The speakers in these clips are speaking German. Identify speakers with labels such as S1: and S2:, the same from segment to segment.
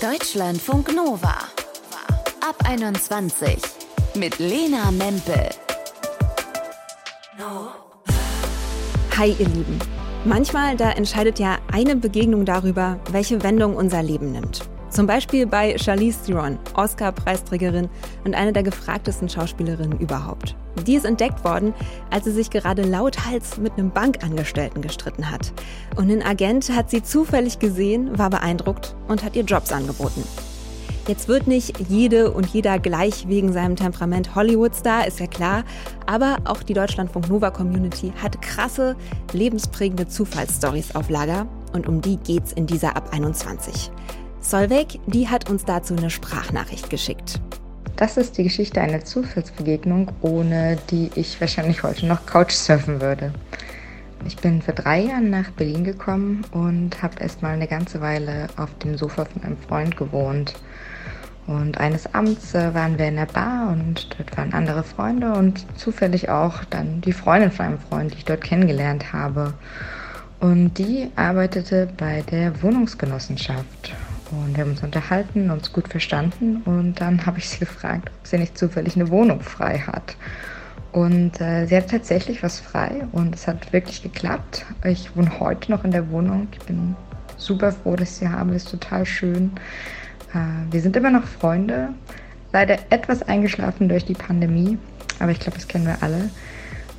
S1: Deutschlandfunk Nova. Ab 21 mit Lena Mempel.
S2: Hi, ihr Lieben. Manchmal, da entscheidet ja eine Begegnung darüber, welche Wendung unser Leben nimmt. Zum Beispiel bei Charlize Theron, Oscar-Preisträgerin und eine der gefragtesten Schauspielerinnen überhaupt. Die ist entdeckt worden, als sie sich gerade lauthals mit einem Bankangestellten gestritten hat. Und ein Agent hat sie zufällig gesehen, war beeindruckt und hat ihr Jobs angeboten. Jetzt wird nicht jede und jeder gleich wegen seinem Temperament Hollywood-Star, ist ja klar. Aber auch die Deutschlandfunk Nova Community hat krasse, lebensprägende Zufallsstories auf Lager. Und um die geht's in dieser Ab 21. Solveig, die hat uns dazu eine Sprachnachricht geschickt.
S3: Das ist die Geschichte einer Zufallsbegegnung, ohne die ich wahrscheinlich heute noch Couchsurfen würde. Ich bin vor drei Jahren nach Berlin gekommen und habe erst mal eine ganze Weile auf dem Sofa von einem Freund gewohnt. Und eines Abends äh, waren wir in der Bar und dort waren andere Freunde und zufällig auch dann die Freundin von einem Freund, die ich dort kennengelernt habe. Und die arbeitete bei der Wohnungsgenossenschaft. Und wir haben uns unterhalten, uns gut verstanden. Und dann habe ich sie gefragt, ob sie nicht zufällig eine Wohnung frei hat. Und äh, sie hat tatsächlich was frei und es hat wirklich geklappt. Ich wohne heute noch in der Wohnung. Ich bin super froh, dass ich sie habe. Ist total schön. Äh, wir sind immer noch Freunde. Leider etwas eingeschlafen durch die Pandemie, aber ich glaube, das kennen wir alle.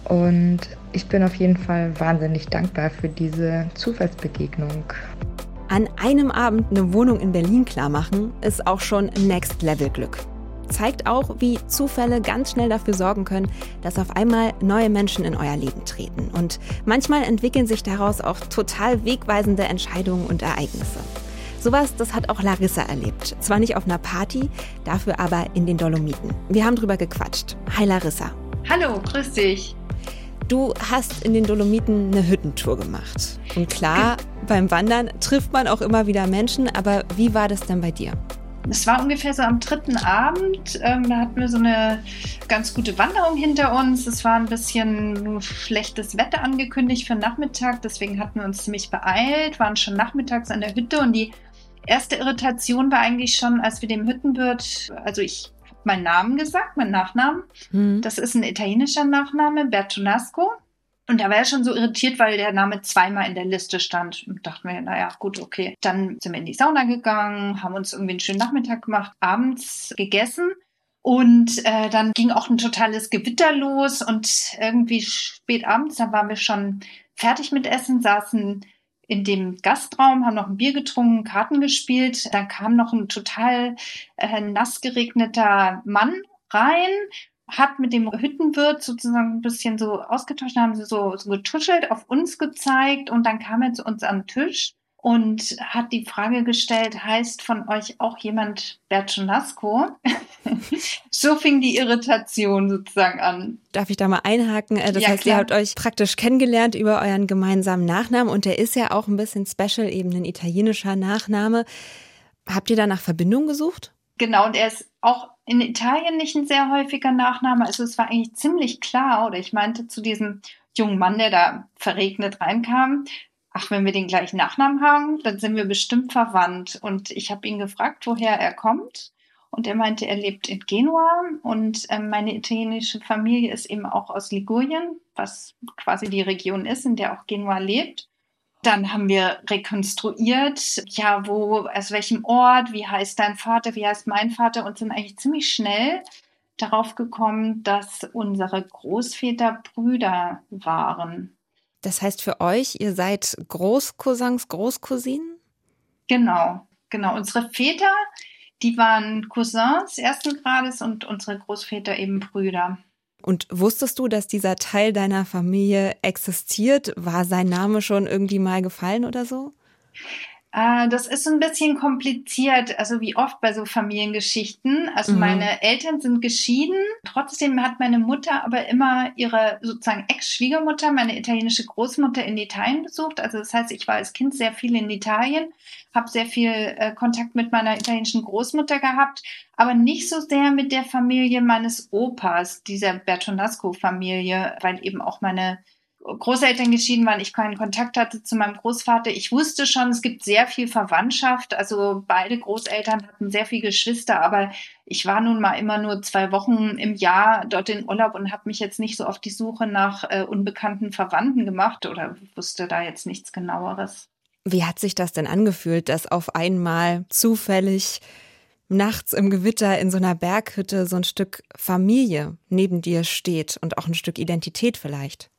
S3: Und ich bin auf jeden Fall wahnsinnig dankbar für diese Zufallsbegegnung.
S2: An einem Abend eine Wohnung in Berlin klarmachen, ist auch schon Next Level Glück. Zeigt auch, wie Zufälle ganz schnell dafür sorgen können, dass auf einmal neue Menschen in euer Leben treten. Und manchmal entwickeln sich daraus auch total wegweisende Entscheidungen und Ereignisse. Sowas, das hat auch Larissa erlebt. Zwar nicht auf einer Party, dafür aber in den Dolomiten. Wir haben drüber gequatscht. Hi Larissa.
S4: Hallo, grüß dich.
S2: Du hast in den Dolomiten eine Hüttentour gemacht. Und klar, beim Wandern trifft man auch immer wieder Menschen, aber wie war das denn bei dir?
S4: Es war ungefähr so am dritten Abend. Ähm, da hatten wir so eine ganz gute Wanderung hinter uns. Es war ein bisschen schlechtes Wetter angekündigt für Nachmittag. Deswegen hatten wir uns ziemlich beeilt, waren schon nachmittags an der Hütte. Und die erste Irritation war eigentlich schon, als wir dem Hüttenwirt, also ich meinen Namen gesagt, meinen Nachnamen. Mhm. Das ist ein italienischer Nachname, Bertonasco. Und da war er schon so irritiert, weil der Name zweimal in der Liste stand. Und dachten wir, naja, gut, okay. Dann sind wir in die Sauna gegangen, haben uns irgendwie einen schönen Nachmittag gemacht, abends gegessen. Und äh, dann ging auch ein totales Gewitter los und irgendwie spät abends, da waren wir schon fertig mit Essen, saßen in dem Gastraum, haben noch ein Bier getrunken, Karten gespielt. Dann kam noch ein total äh, nass geregneter Mann rein, hat mit dem Hüttenwirt sozusagen ein bisschen so ausgetauscht, haben sie so, so getuschelt, auf uns gezeigt und dann kam er zu uns am Tisch und hat die Frage gestellt, heißt von euch auch jemand Bertonasco? so fing die Irritation sozusagen an.
S2: Darf ich da mal einhaken? Äh, das ja, heißt, klar. ihr habt euch praktisch kennengelernt über euren gemeinsamen Nachnamen und der ist ja auch ein bisschen special, eben ein italienischer Nachname. Habt ihr da nach Verbindung gesucht?
S4: Genau, und er ist auch in Italien nicht ein sehr häufiger Nachname. Also es war eigentlich ziemlich klar, oder ich meinte zu diesem jungen Mann, der da verregnet reinkam, ach, wenn wir den gleichen Nachnamen haben, dann sind wir bestimmt verwandt. Und ich habe ihn gefragt, woher er kommt. Und er meinte, er lebt in Genua und äh, meine italienische Familie ist eben auch aus Ligurien, was quasi die Region ist, in der auch Genua lebt. Dann haben wir rekonstruiert, ja, wo, aus welchem Ort, wie heißt dein Vater, wie heißt mein Vater und sind eigentlich ziemlich schnell darauf gekommen, dass unsere Großväter Brüder waren.
S2: Das heißt für euch, ihr seid Großcousins, Großcousinen?
S4: Genau, genau. Unsere Väter, die waren Cousins ersten Grades und unsere Großväter eben Brüder.
S2: Und wusstest du, dass dieser Teil deiner Familie existiert? War sein Name schon irgendwie mal gefallen oder so?
S4: Äh, das ist ein bisschen kompliziert, also wie oft bei so Familiengeschichten. Also mhm. meine Eltern sind geschieden. Trotzdem hat meine Mutter aber immer ihre sozusagen Ex-Schwiegermutter, meine italienische Großmutter in Italien besucht. Also das heißt, ich war als Kind sehr viel in Italien, habe sehr viel äh, Kontakt mit meiner italienischen Großmutter gehabt, aber nicht so sehr mit der Familie meines Opas, dieser Bertonasco-Familie, weil eben auch meine Großeltern geschieden waren, ich keinen Kontakt hatte zu meinem Großvater. Ich wusste schon, es gibt sehr viel Verwandtschaft. Also beide Großeltern hatten sehr viele Geschwister, aber ich war nun mal immer nur zwei Wochen im Jahr dort in Urlaub und habe mich jetzt nicht so auf die Suche nach äh, unbekannten Verwandten gemacht oder wusste da jetzt nichts genaueres.
S2: Wie hat sich das denn angefühlt, dass auf einmal zufällig nachts im Gewitter in so einer Berghütte so ein Stück Familie neben dir steht und auch ein Stück Identität vielleicht?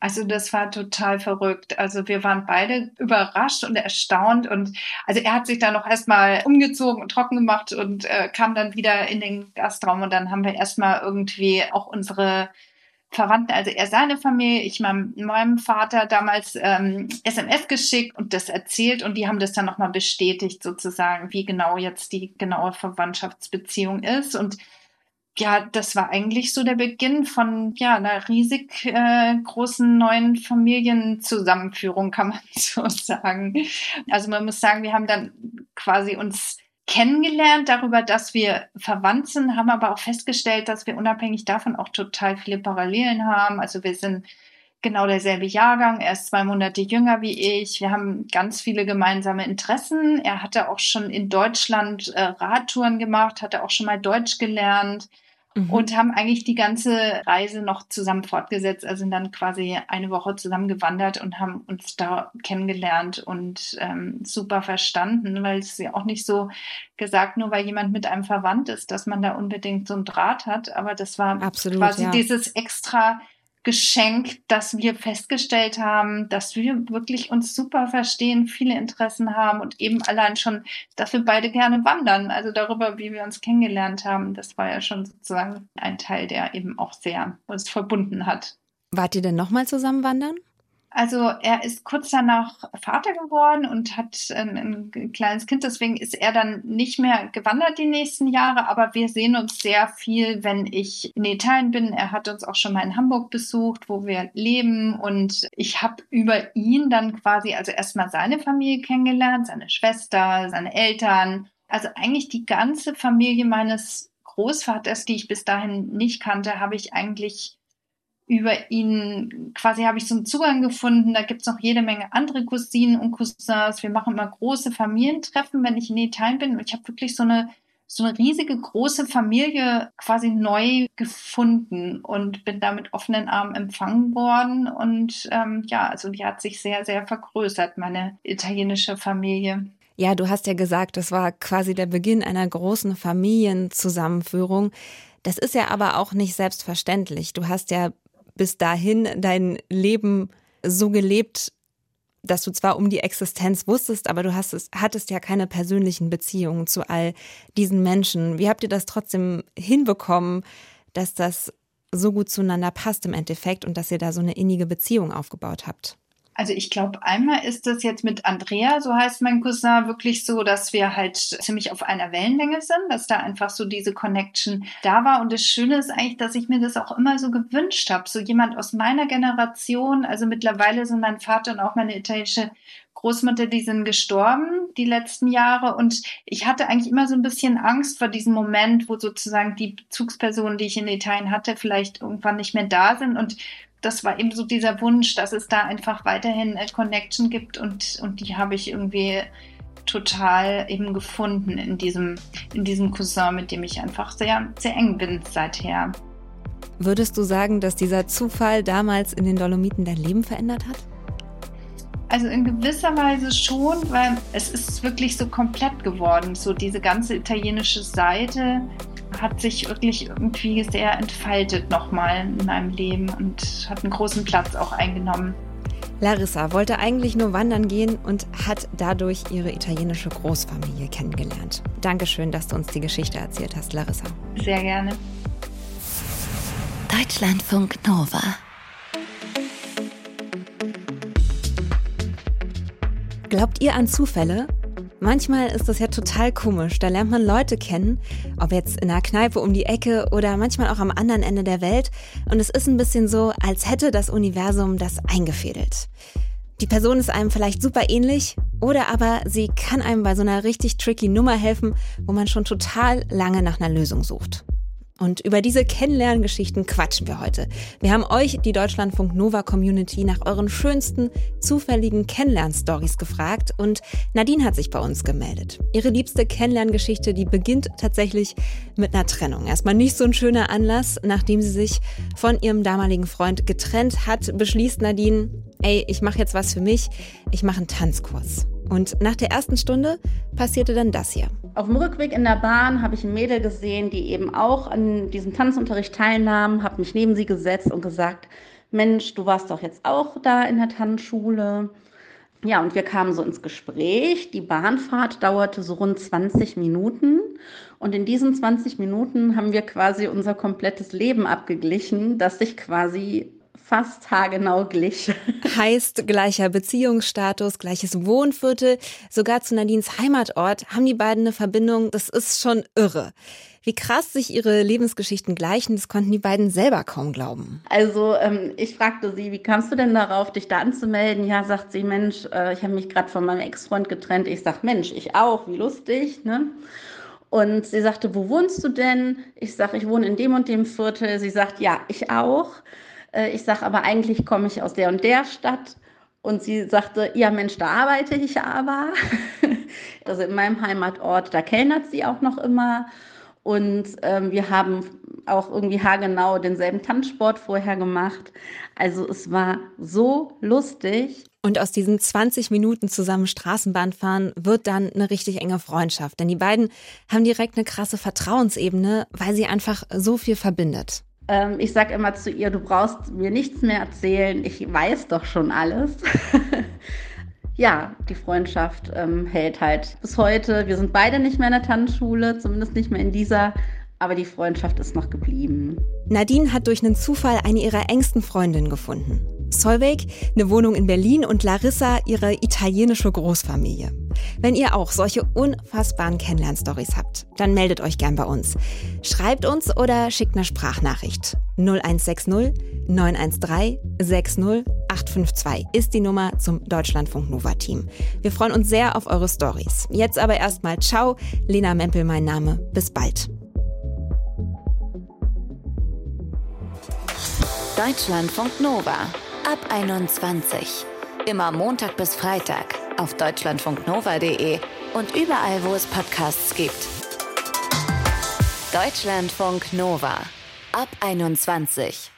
S4: Also das war total verrückt. Also wir waren beide überrascht und erstaunt und also er hat sich da noch erstmal umgezogen und trocken gemacht und äh, kam dann wieder in den Gastraum und dann haben wir erstmal irgendwie auch unsere Verwandten, also er seine Familie, ich meinem, meinem Vater damals ähm, SMS geschickt und das erzählt und die haben das dann nochmal bestätigt sozusagen, wie genau jetzt die genaue Verwandtschaftsbeziehung ist und ja, das war eigentlich so der Beginn von ja einer riesig äh, großen neuen Familienzusammenführung, kann man so sagen. Also man muss sagen, wir haben dann quasi uns kennengelernt darüber, dass wir verwandt sind, haben aber auch festgestellt, dass wir unabhängig davon auch total viele Parallelen haben. Also wir sind genau derselbe Jahrgang, er ist zwei Monate jünger wie ich. Wir haben ganz viele gemeinsame Interessen. Er hatte auch schon in Deutschland äh, Radtouren gemacht, hatte auch schon mal Deutsch gelernt mhm. und haben eigentlich die ganze Reise noch zusammen fortgesetzt. Also sind dann quasi eine Woche zusammen gewandert und haben uns da kennengelernt und ähm, super verstanden, weil es ja auch nicht so gesagt, nur weil jemand mit einem verwandt ist, dass man da unbedingt so einen Draht hat. Aber das war Absolut, quasi ja. dieses extra Geschenk, dass wir festgestellt haben, dass wir wirklich uns super verstehen, viele Interessen haben und eben allein schon, dass wir beide gerne wandern. Also darüber, wie wir uns kennengelernt haben, das war ja schon sozusagen ein Teil, der eben auch sehr uns verbunden hat.
S2: Wart ihr denn nochmal zusammen wandern?
S4: Also er ist kurz danach Vater geworden und hat ein, ein, kleines Kind, deswegen ist er dann nicht mehr gewandert die nächsten Jahre, aber wir sehen uns sehr viel, wenn ich in Italien bin. Er hat uns auch schon mal in Hamburg besucht, wo wir leben. Und ich habe über ihn dann quasi also erstmal seine Familie kennengelernt, seine Schwester, seine Eltern, also eigentlich die ganze Familie meines Großvaters, die ich bis dahin nicht kannte, habe ich eigentlich über ihn quasi habe ich so einen Zugang gefunden. Da gibt es noch jede Menge andere Cousinen und Cousins. Wir machen immer große Familientreffen, wenn ich in Italien bin. Und ich habe wirklich so eine so eine riesige große Familie quasi neu gefunden und bin da mit offenen Armen empfangen worden. Und ähm, ja, also die hat sich sehr, sehr vergrößert, meine italienische Familie.
S2: Ja, du hast ja gesagt, das war quasi der Beginn einer großen Familienzusammenführung. Das ist ja aber auch nicht selbstverständlich. Du hast ja bis dahin dein Leben so gelebt, dass du zwar um die Existenz wusstest, aber du hast es, hattest ja keine persönlichen Beziehungen zu all diesen Menschen. Wie habt ihr das trotzdem hinbekommen, dass das so gut zueinander passt im Endeffekt und dass ihr da so eine innige Beziehung aufgebaut habt?
S4: Also ich glaube, einmal ist das jetzt mit Andrea, so heißt mein Cousin, wirklich so, dass wir halt ziemlich auf einer Wellenlänge sind, dass da einfach so diese Connection da war. Und das Schöne ist eigentlich, dass ich mir das auch immer so gewünscht habe. So jemand aus meiner Generation, also mittlerweile sind mein Vater und auch meine italienische Großmutter, die sind gestorben die letzten Jahre und ich hatte eigentlich immer so ein bisschen Angst vor diesem Moment, wo sozusagen die Bezugspersonen, die ich in Italien hatte, vielleicht irgendwann nicht mehr da sind und das war eben so dieser Wunsch, dass es da einfach weiterhin eine Connection gibt und, und die habe ich irgendwie total eben gefunden in diesem, in diesem Cousin, mit dem ich einfach sehr, sehr eng bin seither.
S2: Würdest du sagen, dass dieser Zufall damals in den Dolomiten dein Leben verändert hat?
S4: Also in gewisser Weise schon, weil es ist wirklich so komplett geworden. So diese ganze italienische Seite hat sich wirklich irgendwie sehr entfaltet nochmal in meinem Leben und hat einen großen Platz auch eingenommen.
S2: Larissa wollte eigentlich nur wandern gehen und hat dadurch ihre italienische Großfamilie kennengelernt. Dankeschön, dass du uns die Geschichte erzählt hast, Larissa.
S4: Sehr gerne.
S1: Deutschlandfunk Nova.
S2: Glaubt ihr an Zufälle? Manchmal ist das ja total komisch. Da lernt man Leute kennen, ob jetzt in einer Kneipe um die Ecke oder manchmal auch am anderen Ende der Welt. Und es ist ein bisschen so, als hätte das Universum das eingefädelt. Die Person ist einem vielleicht super ähnlich oder aber sie kann einem bei so einer richtig tricky Nummer helfen, wo man schon total lange nach einer Lösung sucht. Und über diese Kennenlerngeschichten quatschen wir heute. Wir haben euch, die Deutschlandfunk Nova Community, nach euren schönsten zufälligen Kennenlernstories gefragt und Nadine hat sich bei uns gemeldet. Ihre liebste Kennenlerngeschichte, die beginnt tatsächlich mit einer Trennung. Erstmal nicht so ein schöner Anlass. Nachdem sie sich von ihrem damaligen Freund getrennt hat, beschließt Nadine, ey, ich mache jetzt was für mich, ich mache einen Tanzkurs. Und nach der ersten Stunde passierte dann das hier.
S5: Auf dem Rückweg in der Bahn habe ich ein Mädel gesehen, die eben auch an diesem Tanzunterricht teilnahm, habe mich neben sie gesetzt und gesagt, Mensch, du warst doch jetzt auch da in der Tanzschule. Ja, und wir kamen so ins Gespräch. Die Bahnfahrt dauerte so rund 20 Minuten. Und in diesen 20 Minuten haben wir quasi unser komplettes Leben abgeglichen, das sich quasi fast haargenau glich.
S2: Heißt gleicher Beziehungsstatus, gleiches Wohnviertel, sogar zu Nadines Heimatort haben die beiden eine Verbindung, das ist schon irre. Wie krass sich ihre Lebensgeschichten gleichen, das konnten die beiden selber kaum glauben.
S5: Also ähm, ich fragte sie, wie kamst du denn darauf, dich da anzumelden? Ja, sagt sie, Mensch, äh, ich habe mich gerade von meinem Ex-Freund getrennt. Ich sag, Mensch, ich auch, wie lustig, ne? Und sie sagte, wo wohnst du denn? Ich sage, ich wohne in dem und dem Viertel. Sie sagt, ja, ich auch. Äh, ich sage aber eigentlich komme ich aus der und der Stadt. Und sie sagte, ja Mensch, da arbeite ich aber. also in meinem Heimatort, da kellnert sie auch noch immer. Und ähm, wir haben auch irgendwie haargenau denselben Tanzsport vorher gemacht. Also es war so lustig.
S2: Und aus diesen 20 Minuten zusammen Straßenbahn fahren wird dann eine richtig enge Freundschaft. Denn die beiden haben direkt eine krasse Vertrauensebene, weil sie einfach so viel verbindet.
S5: Ähm, ich sage immer zu ihr, du brauchst mir nichts mehr erzählen, ich weiß doch schon alles. ja, die Freundschaft ähm, hält halt bis heute. Wir sind beide nicht mehr in der Tanzschule, zumindest nicht mehr in dieser, aber die Freundschaft ist noch geblieben.
S2: Nadine hat durch einen Zufall eine ihrer engsten Freundinnen gefunden. Solveig eine Wohnung in Berlin und Larissa ihre italienische Großfamilie. Wenn ihr auch solche unfassbaren Kennenlernstories habt, dann meldet euch gern bei uns. Schreibt uns oder schickt eine Sprachnachricht. 0160 913 60 852 ist die Nummer zum Deutschlandfunk Nova Team. Wir freuen uns sehr auf eure Stories. Jetzt aber erstmal ciao, Lena Mempel mein Name. Bis bald.
S1: Deutschlandfunk Nova ab 21. Immer Montag bis Freitag auf deutschlandfunknova.de und überall, wo es Podcasts gibt. Deutschlandfunk Nova ab 21.